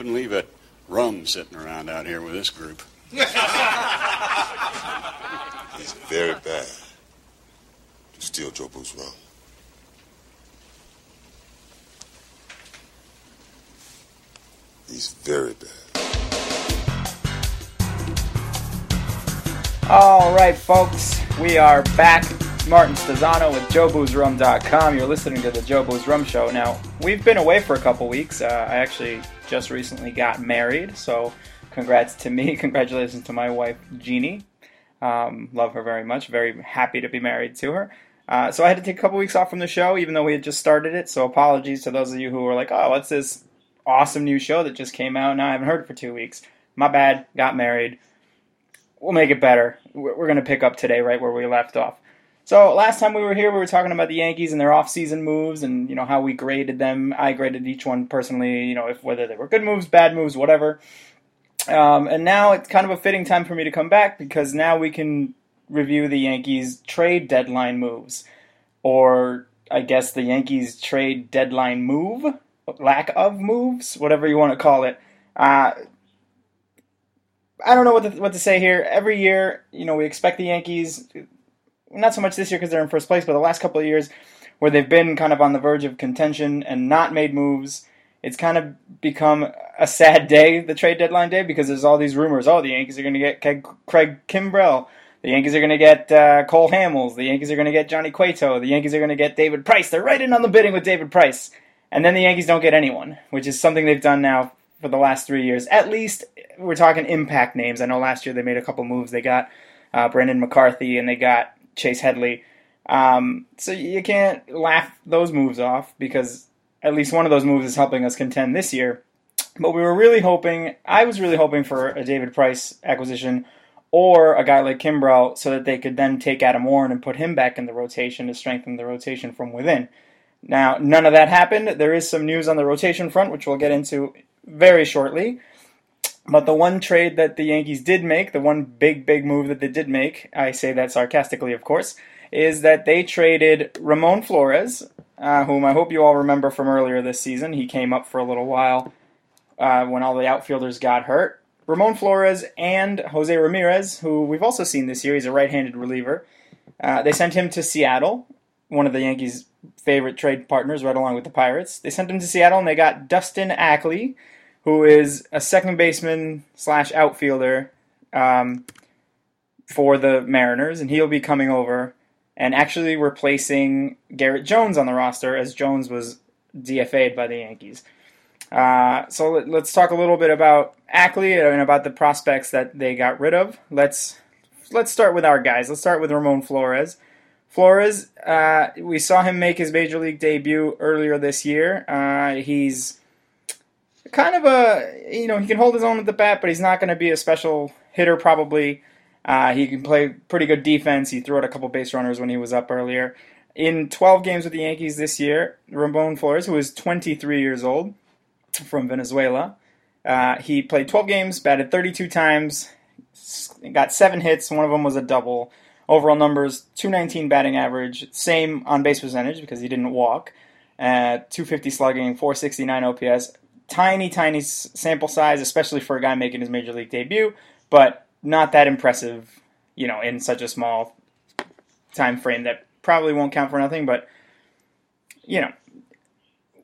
Wouldn't leave a rum sitting around out here with this group. He's very bad to steal Jobu's rum. He's very bad. All right, folks, we are back. Martin Stezano with JobusRum.com. You're listening to the Joe Rum Show. Now, we've been away for a couple weeks. Uh, I actually just recently got married, so congrats to me. Congratulations to my wife, Jeannie. Um, love her very much. Very happy to be married to her. Uh, so I had to take a couple weeks off from the show, even though we had just started it. So apologies to those of you who were like, "Oh, what's this awesome new show that just came out?" Now I haven't heard it for two weeks. My bad. Got married. We'll make it better. We're going to pick up today right where we left off. So last time we were here, we were talking about the Yankees and their off-season moves, and you know how we graded them. I graded each one personally. You know, if whether they were good moves, bad moves, whatever. Um, and now it's kind of a fitting time for me to come back because now we can review the Yankees trade deadline moves, or I guess the Yankees trade deadline move, lack of moves, whatever you want to call it. Uh, I don't know what to, what to say here. Every year, you know, we expect the Yankees, not so much this year because they're in first place, but the last couple of years where they've been kind of on the verge of contention and not made moves. It's kind of become a sad day, the trade deadline day, because there's all these rumors. Oh, the Yankees are going to get Craig Kimbrel. The Yankees are going to get uh, Cole Hamels. The Yankees are going to get Johnny Cueto. The Yankees are going to get David Price. They're right in on the bidding with David Price. And then the Yankees don't get anyone, which is something they've done now for the last three years. At least we're talking impact names. I know last year they made a couple moves. They got uh, Brandon McCarthy and they got Chase Headley. Um, so you can't laugh those moves off because at least one of those moves is helping us contend this year. But we were really hoping, I was really hoping for a David Price acquisition or a guy like Kimbrel so that they could then take Adam Warren and put him back in the rotation to strengthen the rotation from within. Now, none of that happened. There is some news on the rotation front, which we'll get into very shortly. But the one trade that the Yankees did make, the one big, big move that they did make, I say that sarcastically, of course, is that they traded Ramon Flores, uh, whom I hope you all remember from earlier this season. He came up for a little while uh, when all the outfielders got hurt. Ramon Flores and Jose Ramirez, who we've also seen this year, he's a right handed reliever. Uh, they sent him to Seattle, one of the Yankees' favorite trade partners, right along with the Pirates. They sent him to Seattle and they got Dustin Ackley, who is a second baseman slash outfielder um, for the Mariners, and he'll be coming over and actually replacing Garrett Jones on the roster as Jones was DFA'd by the Yankees. Uh, so let, us talk a little bit about Ackley and about the prospects that they got rid of. Let's let's start with our guys. Let's start with Ramon Flores. Flores, uh, we saw him make his major league debut earlier this year. Uh, he's kind of a you know he can hold his own at the bat, but he's not going to be a special hitter probably. Uh, he can play pretty good defense. He threw out a couple base runners when he was up earlier. In 12 games with the Yankees this year, Ramon Flores, who is 23 years old, from Venezuela, uh, he played 12 games, batted 32 times, got seven hits. One of them was a double. Overall numbers: 219 batting average, same on base percentage because he didn't walk. Uh, 250 slugging, 469 OPS tiny, tiny sample size, especially for a guy making his major league debut, but not that impressive, you know, in such a small time frame that probably won't count for nothing. But you know,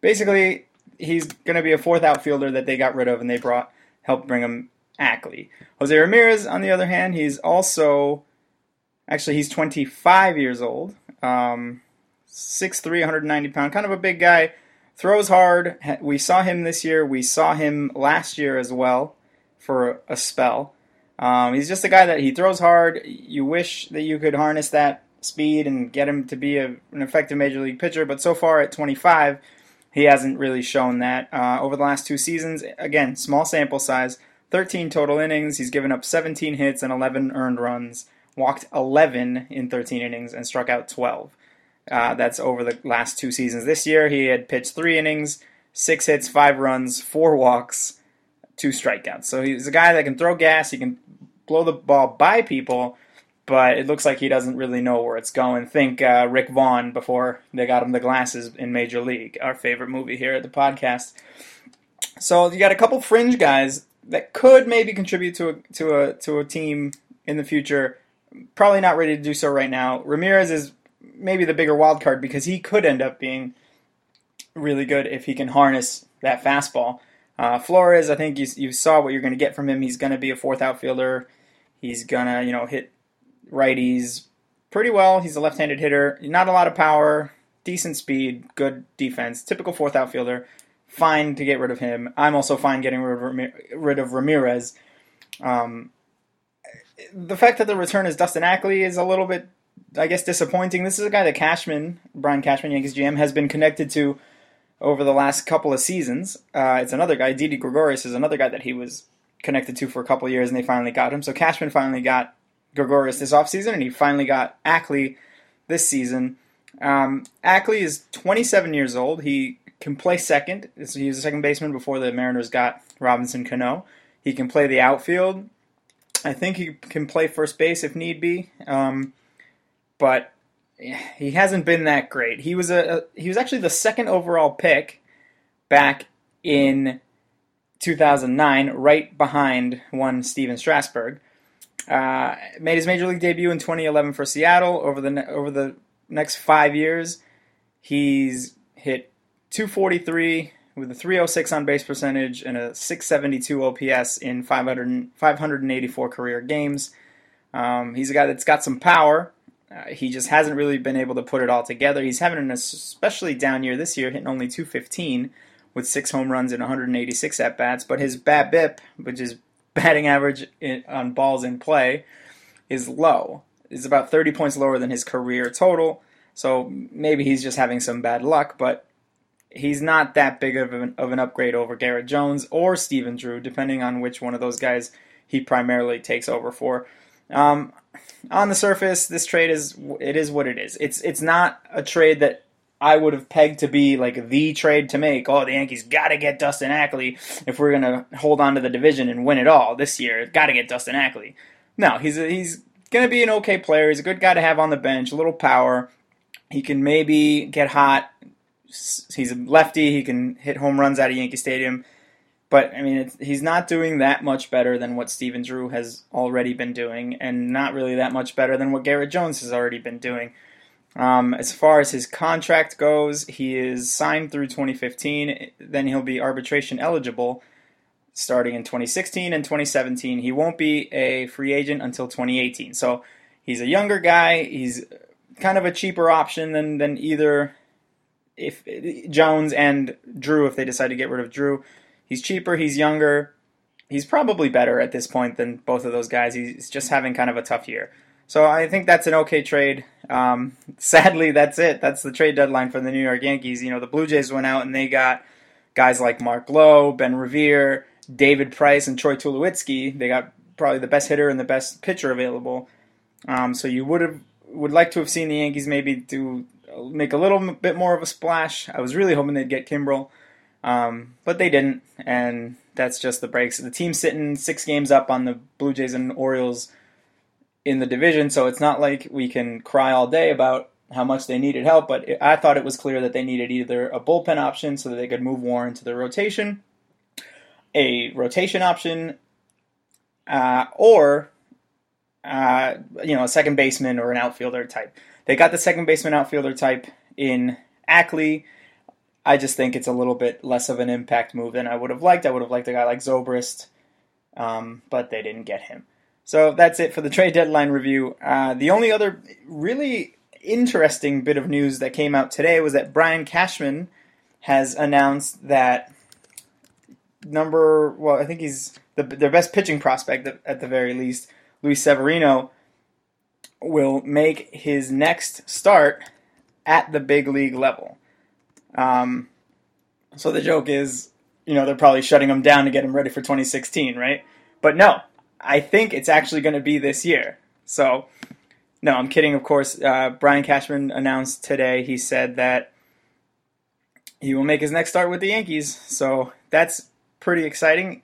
basically, he's going to be a fourth outfielder that they got rid of and they brought helped bring him Ackley. Jose Ramirez, on the other hand, he's also actually he's 25 years old, um, 6'3", 190 pound, kind of a big guy throws hard. We saw him this year. We saw him last year as well for a spell. Um, he's just a guy that he throws hard. You wish that you could harness that speed and get him to be a, an effective major league pitcher, but so far at 25, he hasn't really shown that. Uh, over the last two seasons, again, small sample size, 13 total innings. He's given up 17 hits and 11 earned runs, walked 11 in 13 innings, and struck out 12. Uh, that's over the last two seasons. This year, he had pitched three innings, six hits, five runs, four walks, two strikeouts. So he's a guy that can throw gas. He can blow the ball by people, but it looks like he doesn't really know where it's going. Think uh, Rick Vaughn before they got him the glasses in Major League, our favorite movie here at the podcast. So you got a couple fringe guys that could maybe contribute to a to a to a team in the future. Probably not ready to do so right now. Ramirez is maybe the bigger wild card because he could end up being really good if he can harness that fastball. Uh, Flores, I think you, you saw what you're going to get from him. He's going to be a fourth outfielder. He's going to, you know, hit righties pretty well. He's a left-handed hitter. Not a lot of power, decent speed, good defense. Typical fourth outfielder. Fine to get rid of him. I'm also fine getting rid of Ramirez. Um, the fact that the return is Dustin Ackley is a little bit, I guess, disappointing. This is a guy that Cashman, Brian Cashman, Yankees GM, has been connected to over the last couple of seasons. Uh, it's another guy. Didi Gregorius is another guy that he was connected to for a couple years, and they finally got him. So Cashman finally got Gregorius this offseason, and he finally got Ackley this season. Um, Ackley is 27 years old. He can play second. He was a second baseman before the Mariners got Robinson Cano. He can play the outfield. I think he can play first base if need be. Um, but he hasn't been that great. He was a, he was actually the second overall pick back in 2009, right behind one Stephen Strasburg. Uh, made his major league debut in 2011 for Seattle. Over the ne- over the next five years, he's hit 243 with a 306 on base percentage and a 672 OPS in 500, 584 career games. Um, he's a guy that's got some power. Uh, he just hasn't really been able to put it all together. He's having an especially down year this year, hitting only 215 with six home runs and 186 at bats. But his BABIP, which is batting average in, on balls in play, is low. It's about 30 points lower than his career total. So maybe he's just having some bad luck, but he's not that big of an, of an upgrade over Garrett Jones or Stephen Drew, depending on which one of those guys he primarily takes over for. Um, on the surface, this trade is it is what it is. It's it's not a trade that I would have pegged to be like the trade to make. Oh, the Yankees got to get Dustin Ackley if we're gonna hold on to the division and win it all this year. Got to get Dustin Ackley. No, he's a, he's gonna be an okay player. He's a good guy to have on the bench. A little power. He can maybe get hot. He's a lefty. He can hit home runs out of Yankee Stadium. But I mean, he's not doing that much better than what Stephen Drew has already been doing, and not really that much better than what Garrett Jones has already been doing. Um, as far as his contract goes, he is signed through 2015. Then he'll be arbitration eligible starting in 2016 and 2017. He won't be a free agent until 2018. So he's a younger guy. He's kind of a cheaper option than than either if Jones and Drew if they decide to get rid of Drew. He's cheaper, he's younger. He's probably better at this point than both of those guys. He's just having kind of a tough year. So I think that's an okay trade. Um, sadly, that's it. That's the trade deadline for the New York Yankees. You know, the Blue Jays went out and they got guys like Mark Lowe, Ben Revere, David Price, and Troy Tulowitzki. They got probably the best hitter and the best pitcher available. Um, so you would have would like to have seen the Yankees maybe do make a little bit more of a splash. I was really hoping they'd get Kimbrel. Um, but they didn't, and that's just the breaks. The team's sitting six games up on the Blue Jays and Orioles in the division, so it's not like we can cry all day about how much they needed help. But it, I thought it was clear that they needed either a bullpen option so that they could move Warren to the rotation, a rotation option, uh, or uh, you know a second baseman or an outfielder type. They got the second baseman outfielder type in Ackley I just think it's a little bit less of an impact move than I would have liked. I would have liked a guy like Zobrist, um, but they didn't get him. So that's it for the trade deadline review. Uh, the only other really interesting bit of news that came out today was that Brian Cashman has announced that number, well, I think he's the, their best pitching prospect at the very least, Luis Severino, will make his next start at the big league level. Um, so the joke is, you know, they're probably shutting him down to get him ready for 2016, right? But no, I think it's actually going to be this year. So, no, I'm kidding, of course. Uh, Brian Cashman announced today, he said that he will make his next start with the Yankees. So that's pretty exciting.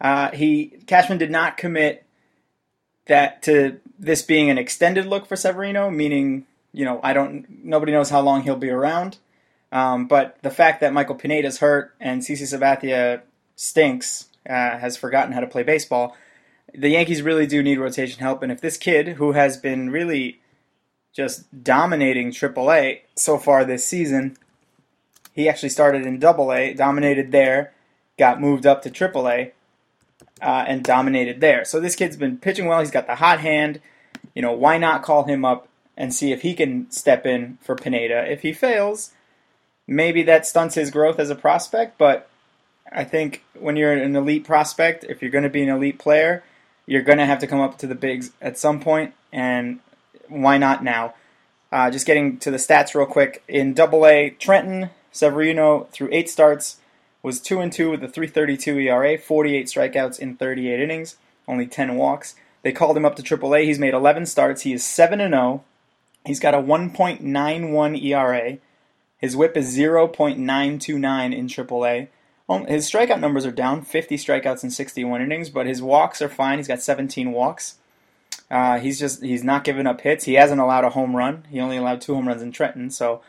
Uh, he Cashman did not commit that to this being an extended look for Severino, meaning you know I don't nobody knows how long he'll be around. Um, but the fact that Michael Pineda's hurt and CC Sabathia stinks, uh, has forgotten how to play baseball. The Yankees really do need rotation help, and if this kid, who has been really just dominating AAA so far this season, he actually started in AA, dominated there, got moved up to AAA, uh, and dominated there. So this kid's been pitching well. He's got the hot hand. You know, why not call him up and see if he can step in for Pineda? If he fails, maybe that stunts his growth as a prospect, but I think when you're an elite prospect, if you're going to be an elite player, you're going to have to come up to the bigs at some point, and why not now? Uh, just getting to the stats real quick. In Double A, Trenton Severino through eight starts was two and two with a 3.32 ERA, 48 strikeouts in 38 innings, only 10 walks. They called him up to Triple A. He's made 11 starts. He is 7 and 0. He's got a 1.91 ERA. His WHIP is 0.929 in AAA. His strikeout numbers are down, 50 strikeouts in 61 innings, but his walks are fine. He's got 17 walks. Uh, he's just he's not giving up hits. He hasn't allowed a home run. He only allowed two home runs in Trenton. So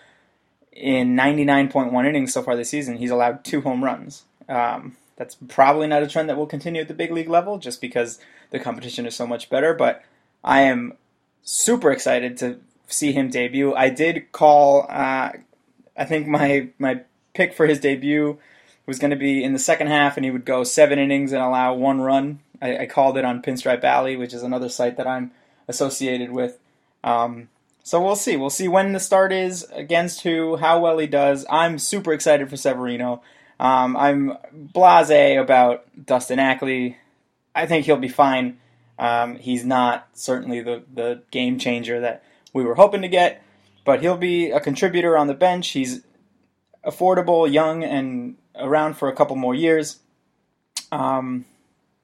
in 99.1 innings so far this season, he's allowed two home runs. Um, that's probably not a trend that will continue at the big league level, just because the competition is so much better. But I am super excited to see him debut. I did call. Uh, I think my my pick for his debut was going to be in the second half, and he would go seven innings and allow one run. I, I called it on Pinstripe Alley, which is another site that I'm associated with. Um, so we'll see. We'll see when the start is, against who, how well he does. I'm super excited for Severino. Um, I'm blase about Dustin Ackley. I think he'll be fine. Um, he's not certainly the, the game changer that we were hoping to get, but he'll be a contributor on the bench. He's affordable, young, and around for a couple more years. Um,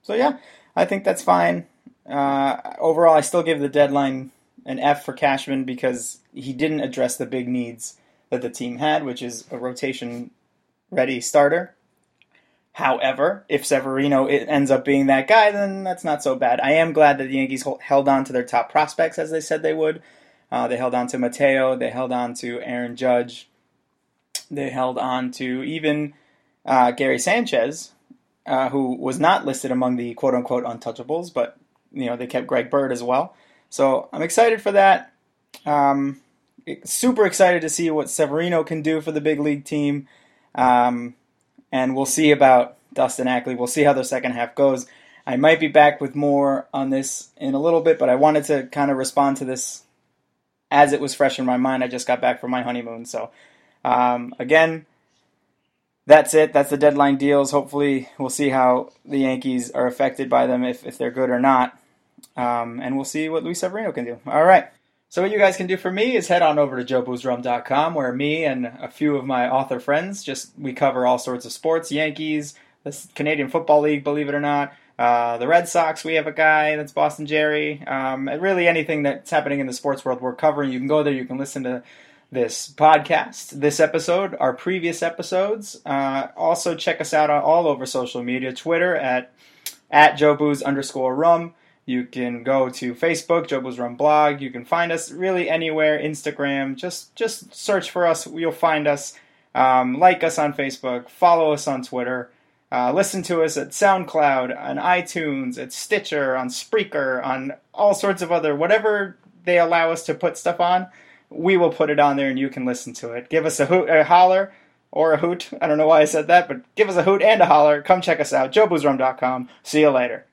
so yeah, I think that's fine. Uh, overall, I still give the deadline an F for Cashman because he didn't address the big needs that the team had, which is a rotation ready starter. However, if Severino ends up being that guy, then that's not so bad. I am glad that the Yankees held on to their top prospects as they said they would. Uh, they held on to Mateo. They held on to Aaron Judge. They held on to even uh, Gary Sanchez, uh, who was not listed among the quote unquote untouchables, but you know they kept Greg Bird as well. So I'm excited for that. Um, super excited to see what Severino can do for the big league team. Um, and we'll see about Dustin Ackley. We'll see how the second half goes. I might be back with more on this in a little bit, but I wanted to kind of respond to this as it was fresh in my mind. I just got back from my honeymoon. So, um, again, that's it. That's the deadline deals. Hopefully, we'll see how the Yankees are affected by them, if, if they're good or not. Um, and we'll see what Luis Severino can do. All right. So what you guys can do for me is head on over to jobusrum.com where me and a few of my author friends just we cover all sorts of sports, Yankees, the Canadian Football League, believe it or not, uh, the Red Sox. We have a guy that's Boston Jerry. Um, really anything that's happening in the sports world we're covering. You can go there. You can listen to this podcast, this episode, our previous episodes. Uh, also check us out all over social media, Twitter at at jobus underscore rum. You can go to Facebook, Jobu's Rum blog. You can find us really anywhere. Instagram. Just just search for us. You'll find us. Um, like us on Facebook. Follow us on Twitter. Uh, listen to us at SoundCloud, on iTunes, at Stitcher, on Spreaker, on all sorts of other whatever they allow us to put stuff on. We will put it on there, and you can listen to it. Give us a, hoot, a holler or a hoot. I don't know why I said that, but give us a hoot and a holler. Come check us out. JobusRum.com. See you later.